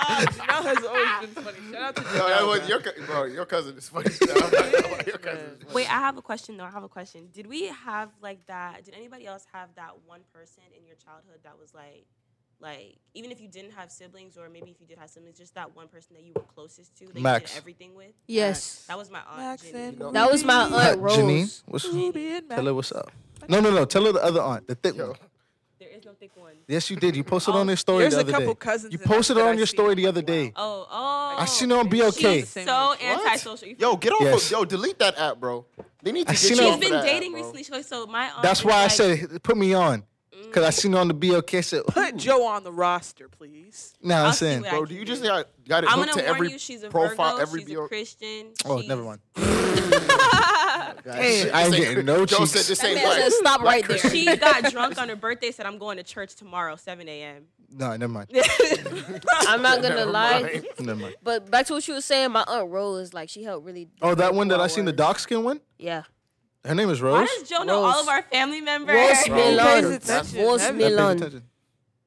Ah, Janelle has always been funny. Shout out to Janelle. No, that was your, cou- bro, your cousin is funny. your cousin is funny. Wait, I have a question though. I have a question. Did we have like that? Did anybody else have that one person in your childhood that was like, like even if you didn't have siblings or maybe if you did have siblings, just that one person that you were closest to that you did everything with? Yes. That was my aunt. Max Jenny. and know- That was my aunt Rose. Janine, what's, Ruby and tell her what's up. No, no, no. Tell her the other aunt, the thick Yo, one. There is no thick one. Yes, you did. You posted Oh, on your story there's the a other couple day. cousins You posted it on I your story the other day. Oh, oh. I seen her on BLK. She's Same so age. antisocial. Yo, get off Yes. of yo, delete that app, bro. They need to I get seen you her- off She's of been that dating app, recently, so- so my aunt. That's is why I said put me on. Cause I seen her on the BLK. I said, Put Joe on the roster, please. Nah, I'll I'm see saying. what I Bro, can do you just got, got it I'm hooked gonna to warn every you, she's a profile, Virgo, every she's a bio? Christian. Oh, she's- never mind. Damn. I ain't getting no Joe cheeks. said this That ain't man like said stop right there. She got drunk on her birthday. Said I'm going to church tomorrow, 7 a.m. No, never mind. I'm not gonna Never lie. mind. Never mind. But back to what you were saying, my aunt Rose, like she helped really. Oh, that develop one that I seen the dark skin one. Yeah. Her name is Rose. Why does Joe know all of our family members? Rose Bro, Milan. pays. Rose Heavy. I paid Milan.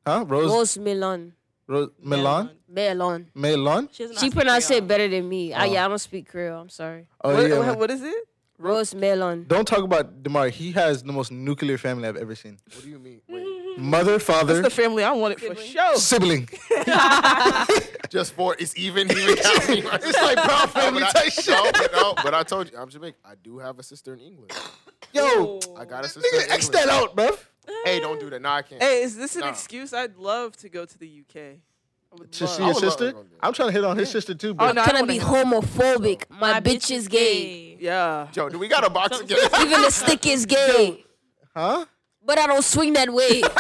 Huh? Rose. Rose Milan. Rose. Milan. Milan. Milan. She, doesn't She pronounced it better than me. I, Oh. yeah, I don't speak Creole. I'm sorry. Oh what, yeah. what- what is it? Rose melon. Don't talk about Demar. He has the most nuclear family I've ever seen. What do you mean? Wait, Mother, That's father, the family I wanted for sure. sibling. just for it's even, even counting. It's like proud family but type shit. No, but no, but I told you, I'm Jamaican. I do have a sister in England. Yo, I got a sister nigga, X that out, bruv. Hey, don't do that. No, I can't. Hey, is this an Nah. excuse? I'd love to go to the UK. To love- see I your sister? to go there. I'm trying to hit on his sister too, bro. Oh, no, I Gonna wanna be go. homophobic. Oh, my, bitch is gay. Yeah. Joe, do we got a box So- together? Even the stick is gay. Huh? But I don't swing that way.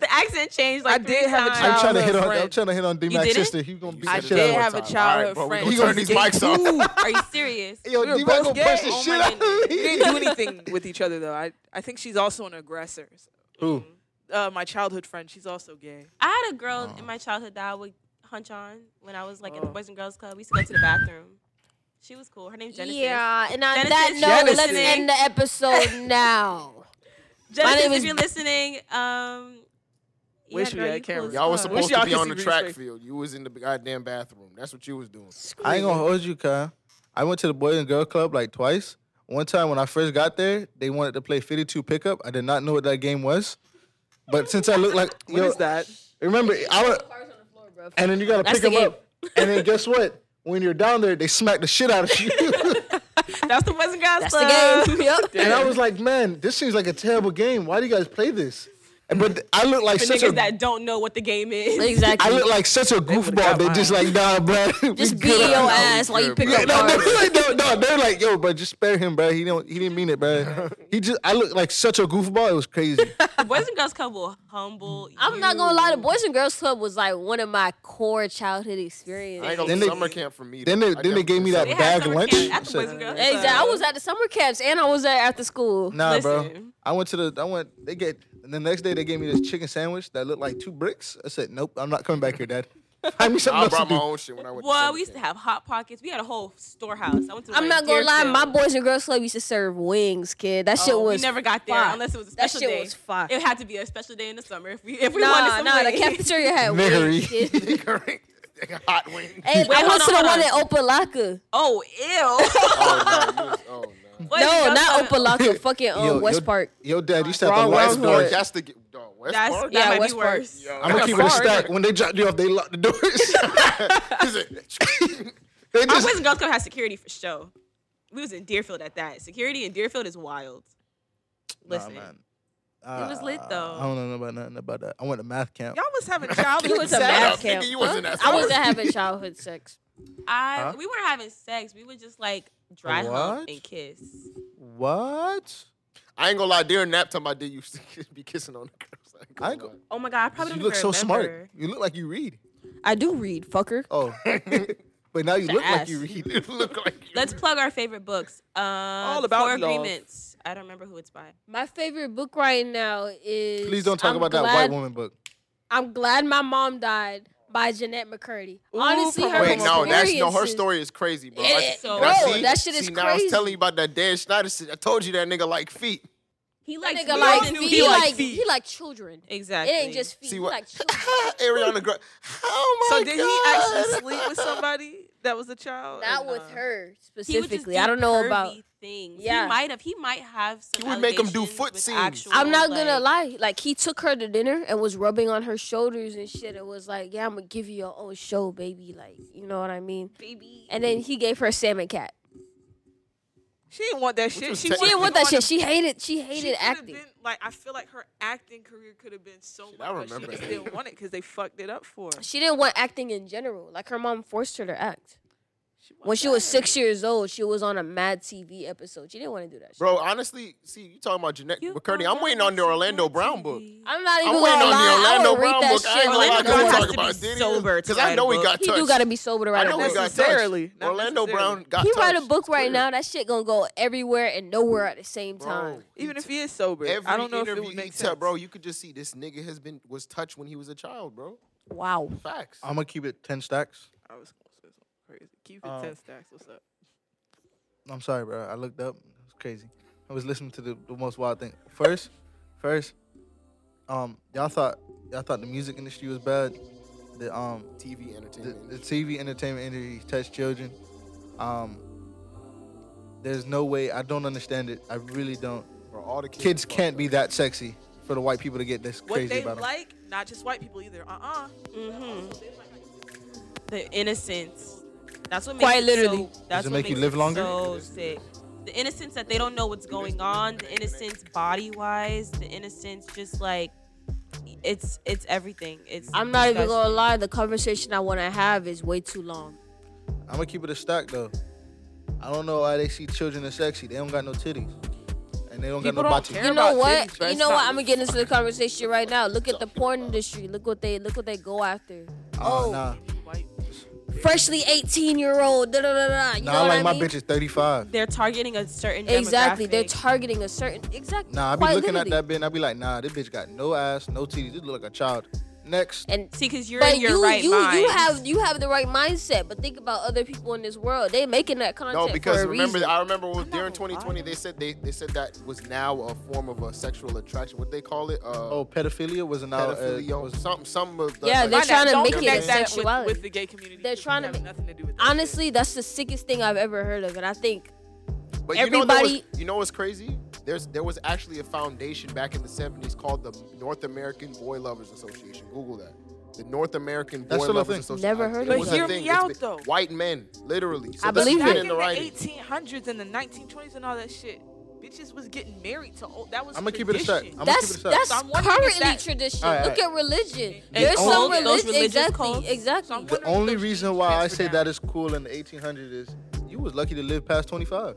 The accent changed like I did three have a times. I'm trying to hit on. Childhood I'm trying to hit on D You sister. He's gonna beat I the shit did out have a childhood right, bro, we friend. gonna turn these mics off. Are you serious? Yo, We were D Mac gonna gay. punch the Oh shit out of goodness. We didn't do anything with each other though. I I think she's also an aggressor. Who? Uh, my childhood friend, she's also gay. I had a girl Oh. in my childhood that I would hunch on when I was like in the Oh. Boys and Girls Club. We used to go to the bathroom. She was cool. Her name's Genesis. yeah, and on Genesis, that note, you're let's end the episode now. Genesis, name if is- you're listening, um, yeah, Wish we girl, had cameras. Y'all was supposed y'all to be on the track Ray. field. You was in the goddamn bathroom. That's what you was doing. I ain't gonna hold you, cuz. I went to the Boys and Girl Club like twice. One time when I first got there, they wanted to play 52 pickup. I did not know what that game was. But since I look like What yo, is that? remember I was, and then you gotta That's pick the them up. And then guess what? When you're down there, they smack the shit out of you. That's the Boys and Girls That's Club. the game. Yep. and I was like, man, this seems like a terrible game. Why do you guys play this? And- But I look like For such niggas a that don't know what the game is. Exactly. I look like such a goofball. got They mine. just like, nah, bro. Just beat good. your we ass while you pick bro. up No, cards. they're like, no, no, they're like, yo, bro, just spare him, bro. He don't, he didn't mean it, bro. He just, I look like such a goofball. It was crazy. The Boys and Girls Club will humble I'm not gonna lie, the. Boys and Girls Club was like one of my core childhood experiences. I ain't gonna Then they- summer camp for me. then they- then they gave me that They had bag summer lunch. camp at the Boys and Girls Exactly. I was at the summer camps and I was there after school. Nah, bro. Listen. I went to the, I went, they get, and the next day they gave me this chicken sandwich that looked like two bricks. I said, nope, I'm not coming back here, Dad. Find me something I else to brought my do. own shit when I went. Well, summer we used to have hot pockets. We had a whole storehouse. I went to. I'm not gonna lie, my Boys and Girls Club used to serve wings, kid. That shit Oh, was we never got there fire. unless it was a That special shit day. was fire. It had to be a special day in the summer if we if we wanted Nah, some nah, the wings. cafeteria had Niggery. wings. kid. Nigga, hot wings. Hey, Wait, I hold went on, to the hold one on. in Opa-locka. Oh, ew. Oh no, you was- oh no. Boys and No, Girls not Club- Opa-locka. Fucking um, Yo, West yo- Park. Yo, Dad you to have the Wrong, lights wrong Park, that's the dog. West That's Park. that Yeah, might West be Park. worse. Yo, I'm gonna keep it a far, stack. When they dropped you off, they locked the doors. Is it- they Our just, Boys and Girls Club has security for show. We was in Deerfield at that. Security in Deerfield is wild. Listen, Nah, man. It was lit, Uh, though. I don't know about nothing about that. I went to math camp. Y'all was having childhood You was a math camp. you wasn't I wasn't having childhood sex. I Huh? we weren't having sex. We were just like dry hump what? and kiss. What? I ain't gonna lie. During nap time, I did used to be kissing on the girls. I ain't I ain't gonna go- Oh my god, I probably You don't look so even smart. You look like you read. I do read, fucker. Oh, but now you The look like ass. you read. You look like you. Let's plug our favorite books. Uh, All About Four Love. Agreements. I don't remember who it's by. My favorite book right now is. Please don't talk I'm about that glad, white woman book. I'm glad my mom died by Jennette McCurdy. Ooh, Honestly, her. Wait, no, that's no. Her story is crazy, bro. It- I- So- and I bro, see- that shit is see, Now I was telling you about that Dan Schneider shit. I told you that nigga like feet. He That likes nigga like feet. he He like feet. he like children. Exactly. It ain't just feet. See he what? like children. Ariana Grande. Oh my god. So did god. he actually sleep with somebody that was a child? or Not with nah? her He specifically. do I don't know pervy about. things. Yeah. he might have. He might have some. He would make him do foot scenes. actual, I'm not gonna lie. Like he took her to dinner and was rubbing on her shoulders and shit. It was like, yeah, I'm gonna give you your own show, baby. Like, you know what I mean? baby. And then he gave her a Sam & Cat. She didn't want that shit. She, te- She didn't want that wanted- shit. She hated. She she hated could've acting. Been, like I feel like her acting career could have been so Shit, much, I but she just didn't want it because they fucked it up for her. She didn't want acting in general. Like her mom forced her to act. She When she was six years old, she was on a Mad TV episode. She didn't want to do that. Shit. Bro, honestly, see, you talking about Jennette You McCurdy. I'm waiting on the Orlando want Brown book. I'm not even I'm waiting on the lie. I Orlando Brown that book. I shit. ain't gonna lie, Orlando can we Brown talk has to about Diddy? sober Because I know he book. got He do gotta be sober to I write know he got Necessarily, touched. Orlando. Brown got He write a book right now. That shit gonna go everywhere and nowhere at the same time. Even if he is sober, Every I don't know if it interview would he make sense. bro, you could just see this nigga has been was touched when he was a child, bro. Wow. Facts. I'm gonna keep it ten stacks. I was gonna say something crazy. Keep it Um, ten stacks. What's up? I'm sorry, bro. I looked up. It was crazy. I was listening to the, the most wild thing. First, first, um, y'all thought y'all thought the music industry was bad. The um TV entertainment. the TV entertainment industry touched children. Um, There's no way. I don't understand it. I really don't. Bro, all the Kids fucked can't be that sexy for the white people to get this What crazy they about them. like, not just white people either. uh-uh mm-hmm The innocence. That's what Quite makes literally. It so, that's it what make you live longer? So sick. The innocence that they don't know what's going on. The innocence body wise. The innocence just like it's it's everything. It's I'm not even gonna lie. The conversation I want to have is way too long. I'm gonna keep it a stack though. I don't know why they see children as sexy. They don't got no titties, and they don't People got no don't body. You know what? titties, bro. you know not- what? I'm gonna get into the conversation right now. Look at the porn industry. Look what they look what they go after. Oh, Oh, nah, White. Freshly 18 year old. Da, da, da, da. You nah. know I what like I my mean? bitch is 35. They're targeting a certain Exactly. They're demographic. targeting a certain exactly. Nah, I be quite looking at literally. that bitch and I be like, nah, this bitch got no ass, no titties. This look like a child. Next, And See, because you're but in your you right you mind. you have you have the right mindset. But think about other people in this world. They making that content No, because for a remember, reason. I remember when, during 2020 they said they, they said that was now a form of a sexual attraction. What they call it? Uh, oh, pedophilia wasn't out. Uh, was, something, some of the, Yeah, like, they're trying to don't make it connect that with- sexuality. With, the gay community. They're trying to make- nothing to do with that shit. Honestly, that's the sickest thing I've ever heard of, and I think But you know, there was- everybody- you know what's crazy? There's there was actually a foundation back in the 70s called the North American Boy Lovers Association. Google that. The North American Boy That's still Lovers thing. Association. Never heard of it. a But hear thing. me out, though. White men, literally. So I believe back it. in in the the 1800s and the 1920s and all that shit, bitches was getting married to old. That was I'ma keep it a sec. tradition. I'ma that's keep it a sec. that's So I'm wondering if currently that- tradition. All right, Look all at religion. And There's cults, some religion. religious Exactly. cults. So Exactly. I'm the only reason why I say down. that is cool in the 1800s is you was lucky to live past 25.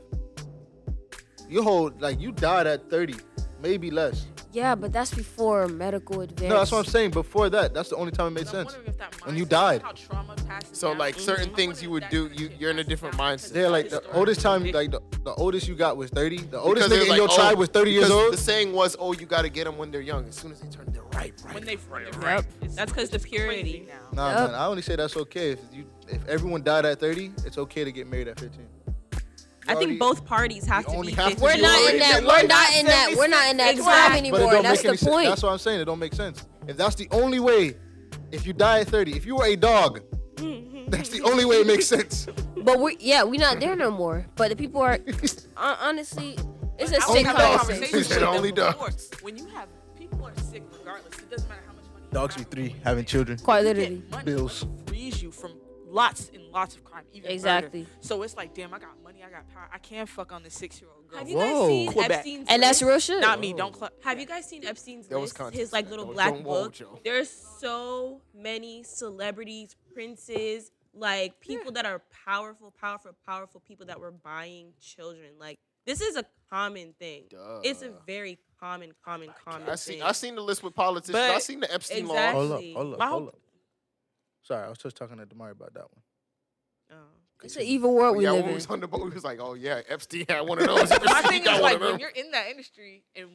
You hold like you died at 30, maybe less. Yeah, but that's before medical advance. No, that's what I'm saying. Before that, that's the only time it made I'm sense. wondering if that When you died. how trauma So down. like certain I'm things you would do, you you're in a different mindset. because Yeah, like the oldest time, like the, the oldest you got was 30. The oldest Because it nigga was in like, your oh, tribe was 30 years old. The saying was, "Oh, you got to get them when they're young. As soon as they turn, they're ripe, right? when they when they're Yep. right. It's- That's 'cause the purity. now. Nah, Yep. man, I only say that's okay if you if everyone died at 30, it's okay to get married at 15. I think both parties have to be have to We're You not in that. We're like not in that. We're not in that Exactly. time But it anymore. don't That's make any the sense. point. That's what I'm saying. It don't make sense. If that's the only way, if you die at 30, if you were a dog, that's the only way it makes sense. But we, yeah, we're not there no more. But the people are honestly, it's a sick having that dogs. conversation. conversation He said with them only before. dogs. When you have people are sick regardless. It doesn't matter how much money. Dogs be three, having children. Quite literally. Bills. Frees you from lots and lots of crime. Even murder. Exactly. So it's like, damn, I got money, I got power. I can't fuck on this six year old girl. Have you Whoa. guys seen Quebec. Epstein's And that's real shit. Not me. Don't. Cl- Have you guys seen Epstein's There was list? context His to like little Don't- black don't whoa, book. Joe. There's so many celebrities, princes, like people that are powerful, powerful, powerful people that were buying children. Like this is a common thing. It's a Duh. very common, common, common I seen thing. I seen the list with politicians. But- I seen the Epstein law. Hold up, hold up, My hold up. Sorry, I was just talking to Damari about that one. Oh. It's an evil world we yeah, live when we in. was on the boat, we was like, "Oh yeah, Epstein had one of those." My thing is like when you're in that industry and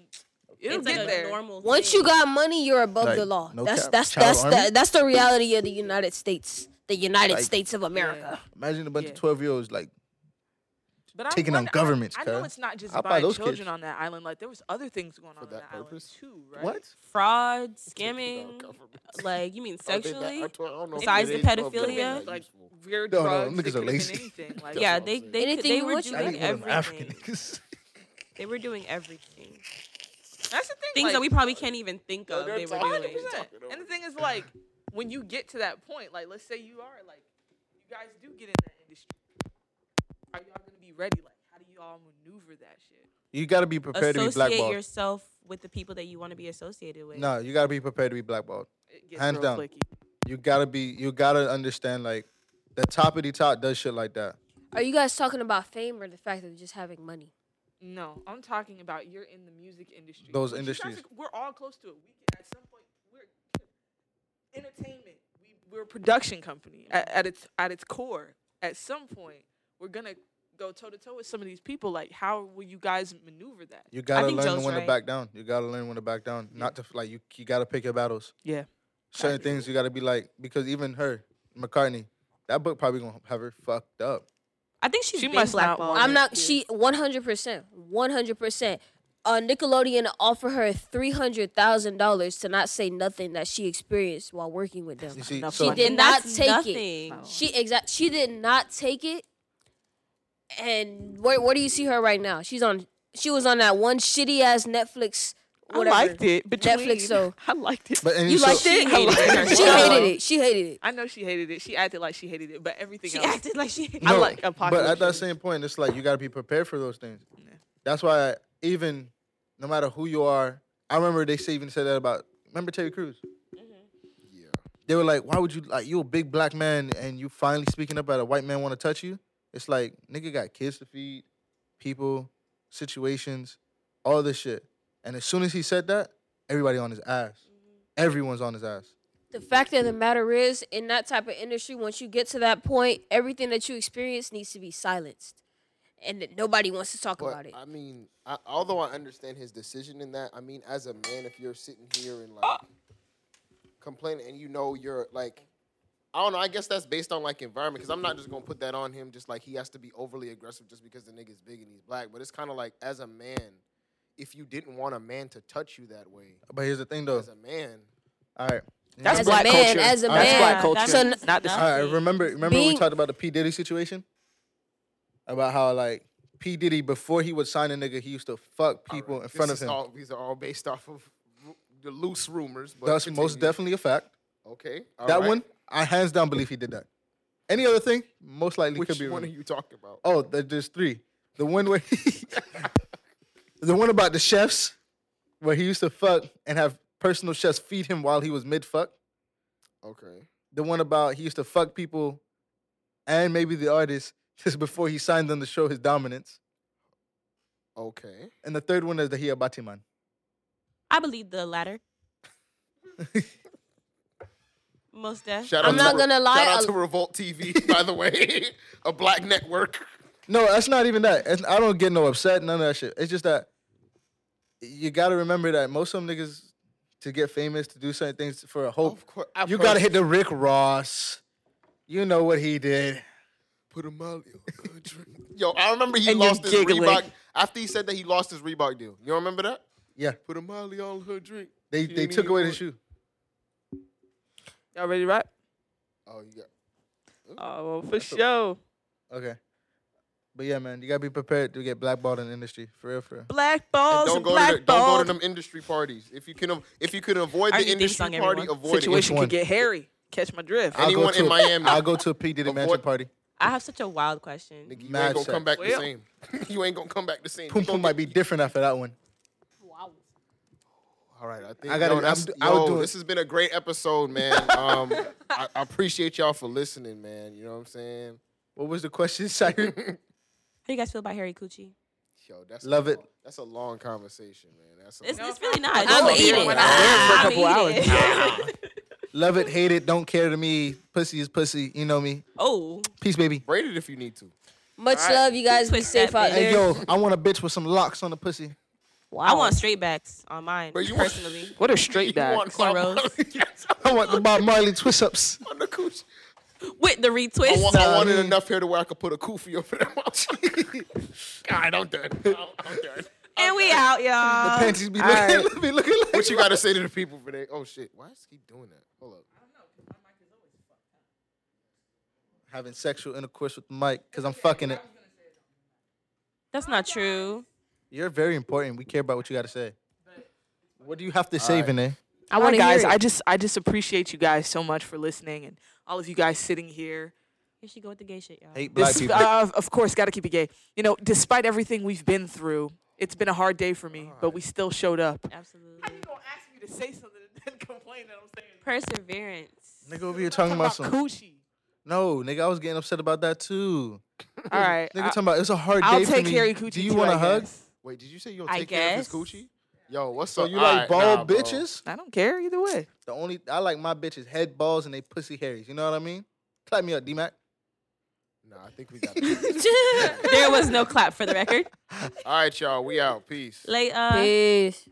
it'll It's like get a there. normal. Once thing. you got money, you're above Like, the law. no that's cap. that's Child that's army? the, that's the reality of the United States, the United Like- States of America. Imagine a bunch Yeah. of 12 year olds like, But I'm taking on wonder- I- governments, I, know it's not just I'll buy buying those children kids. on that island. Like there was other things going on For on that that island purpose? too, right? what? fraud, Taking scamming, uh, like you mean Are that- sexually? I told- I don't know if Besides they the is, but they're pedophilia? Like weird No, no, drugs. them it niggas are could've been lazy. Anything. Like, yeah, they saying. they, could, Anything they you were doing Not African everything. They were doing everything. That's the thing. Things like, that we probably can't even think of. they're were doing. 100%. And the thing is, like, when you get to that point, like, let's say you are, like, you guys do get in that industry. Are y'all gonna be ready? Like, how do you all maneuver that shit? You gotta be prepared to be blackballed. Associate blackballed. yourself with the people that you want to be associated with. No, you gotta be prepared to be blackballed. It gets Hands real down. flaky. You gotta be. You gotta understand like the top of the top does shit like that. Are you guys talking about fame or the fact of just having money? No, I'm talking about you're in the music industry. Those Which you guys industries. are- we're all close to it. We can, at some point we're entertainment. We, we're a production company at, at its at its core. At some point, we're gonna go toe to toe with some of these people. Like, how will you guys maneuver that? You gotta learn Joe's when to right. back down. You gotta learn when to back down. Not to like you. You gotta pick your battles. Yeah. Certain things you gotta be like because even her McCartney, that book probably gonna have her fucked up. I think she's She been must not blackballed. I'm not. She 100 percent, 100 percent. Uh, Nickelodeon offered her three hundred thousand dollars to not say nothing that she experienced while working with them. See, enough so She did not take nothing. it. She exact. She did not take it. And where where do you see her right now? She's on. She was on that one shitty ass Netflix. Whatever. I liked it. Between, Netflix, so- I liked it. But and You so- liked it? She hated it. She hated it. She hated it. I know she hated it. She acted like she hated it, but everything else. She else. acted like she. I No, like But at that same point, it's like you got to be prepared for those things. Yeah. That's why even no matter who you are, I remember they say even said that about. Remember Terry Crews? Mm-hmm. Yeah. They were like, "Why would you like you a big black man and you finally speaking up at a white man want to touch you?" It's like nigga got kids to feed, people, situations, all this shit. And as soon as he said that, everybody on his ass. Mm-hmm. Everyone's on his ass. The fact of the matter is, in that type of industry, once you get to that point, everything that you experience needs to be silenced, and that nobody wants to talk But about it. I mean, I, although I understand his decision in that, I mean, as a man, if you're sitting here and like ah! complaining, and you know you're like, I don't know. I guess that's based on like environment, because I'm not just gonna put that on him. Just like he has to be overly aggressive just because the nigga's big and he's black. But it's kind of like as a man, if you didn't want a man to touch you that way, But here's the thing, though. as a man, All right. That's as black man, culture. as a That's man, black culture. So n- Not the- All right, remember remember when we talked about the P Diddy situation? About how like P Diddy before he would sign a nigga, he used to fuck people Alright, in front this of him. All, these are all based off of ru- the loose rumors. But That's most continue. definitely a fact. Okay, that alright. one, I hands down believe he did that. Any other thing, most likely Which could be. one are you talking about? Oh, there- there's three. The one where he, the one about the chefs, where he used to fuck and have personal chefs feed him while he was mid fuck. Okay. The one about he used to fuck people, and maybe the artist just before he signed them to show his dominance. Okay. And the third one is the Hia Batiman. I believe the latter. Most def. Shout I'm not gonna lie, Shout out a- to Revolt TV, by the way, a black network. No, that's not even that. It's- I don't get no upset, none of that shit. It's just that you got to remember that most of them niggas to get famous to do certain things for a hope. Of course, You got to hit the Rick Ross. You know what he did. put a molly on her drink. Yo, I remember he And you're lost his giggling. Reebok after he said that he lost his Reebok deal. You remember that? Yeah, Put a molly on her drink. they She they ain't took even away the want- shoe. Y'all ready to rap? Oh, you got. Oh, well, for sure. Okay, but yeah, man, you gotta be prepared to get blackballed in the industry for real, for real. Black And don't and go to the, don't go to them industry parties. If you can, if you can avoid the industry song, party, everyone. avoid Situation one? could get hairy. Catch my drift. I'll go Anyone to in a- Miami. I'll go to a P Diddy mansion party. I have such a wild question. Nigga, you Mad ain't gonna sex. come back the same. you ain't gonna come back the same. Pum You gonna pum might be different after that one. All right, I think I gotta- yo, that's, I'm- I'll yo, do it. this has been a great episode, man. Um, I, I appreciate y'all for listening, man. You know what I'm saying? What was the question, Sire? How do you guys feel about Harry Coochie? Yo, that's Love a, it. That's a long conversation, man. That's a It's, long, it's really not. I'm Just eating eat it. it. I'm I'm eating it. eating. Love it, hate it, don't care to me. Pussy is pussy. You know me. Oh, Peace, baby. Rate it if you need to. Much Alright. love, you guys. Be safe that out bitch. Hey, yo, I want a bitch with some locks on the pussy. I want straight backs on mine But you want- personally. What are straight You back. want cornrows. yes, I want the Bob Marley twist ups. on the cooch. With the I, retwist. want, I wanted enough hair to where I could put a kufi over them. God, I'm done. I'm, I'm done. and we out, y'all. The panties be looking, right. be looking like. What you got to say to the people for that? Oh shit! Why is he keep doing that? Hold up. I don't know. Having sexual intercourse with the mic because I'm fucking it. That's not true. You're very important. We care about what you got to say. What do you have to say, All right. Vinay? I All want right, to guys. hear I just I just appreciate you guys so much for listening and all of you guys sitting here. Here she go with the gay shit, y'all. Hate black This, people. uh, of course, got to keep it gay. You know, despite everything we've been through, it's been a hard day for me, but we still showed up. Absolutely. How you gonna ask me to say something and then complain that I'm saying? Perseverance. nigga over here talking about some. coochie. No, nigga, I was getting upset about that too. All right, Nigga I, talking about it's a hard I'll day for take me. Harry Coochie. Do you want I a hug? Guess. Wait, did you say you'll I take care of his guess. coochie? Yo, what's up? So up? you like Alright, bald nah, bro. bitches? I don't care either way. The only I like my bitches head balls and they pussy hairs. You know what I mean? Clap me up, D Mac. Nah, I think we got. there was no clap for the record. All right, y'all. We out. Peace. Later. Uh, Peace.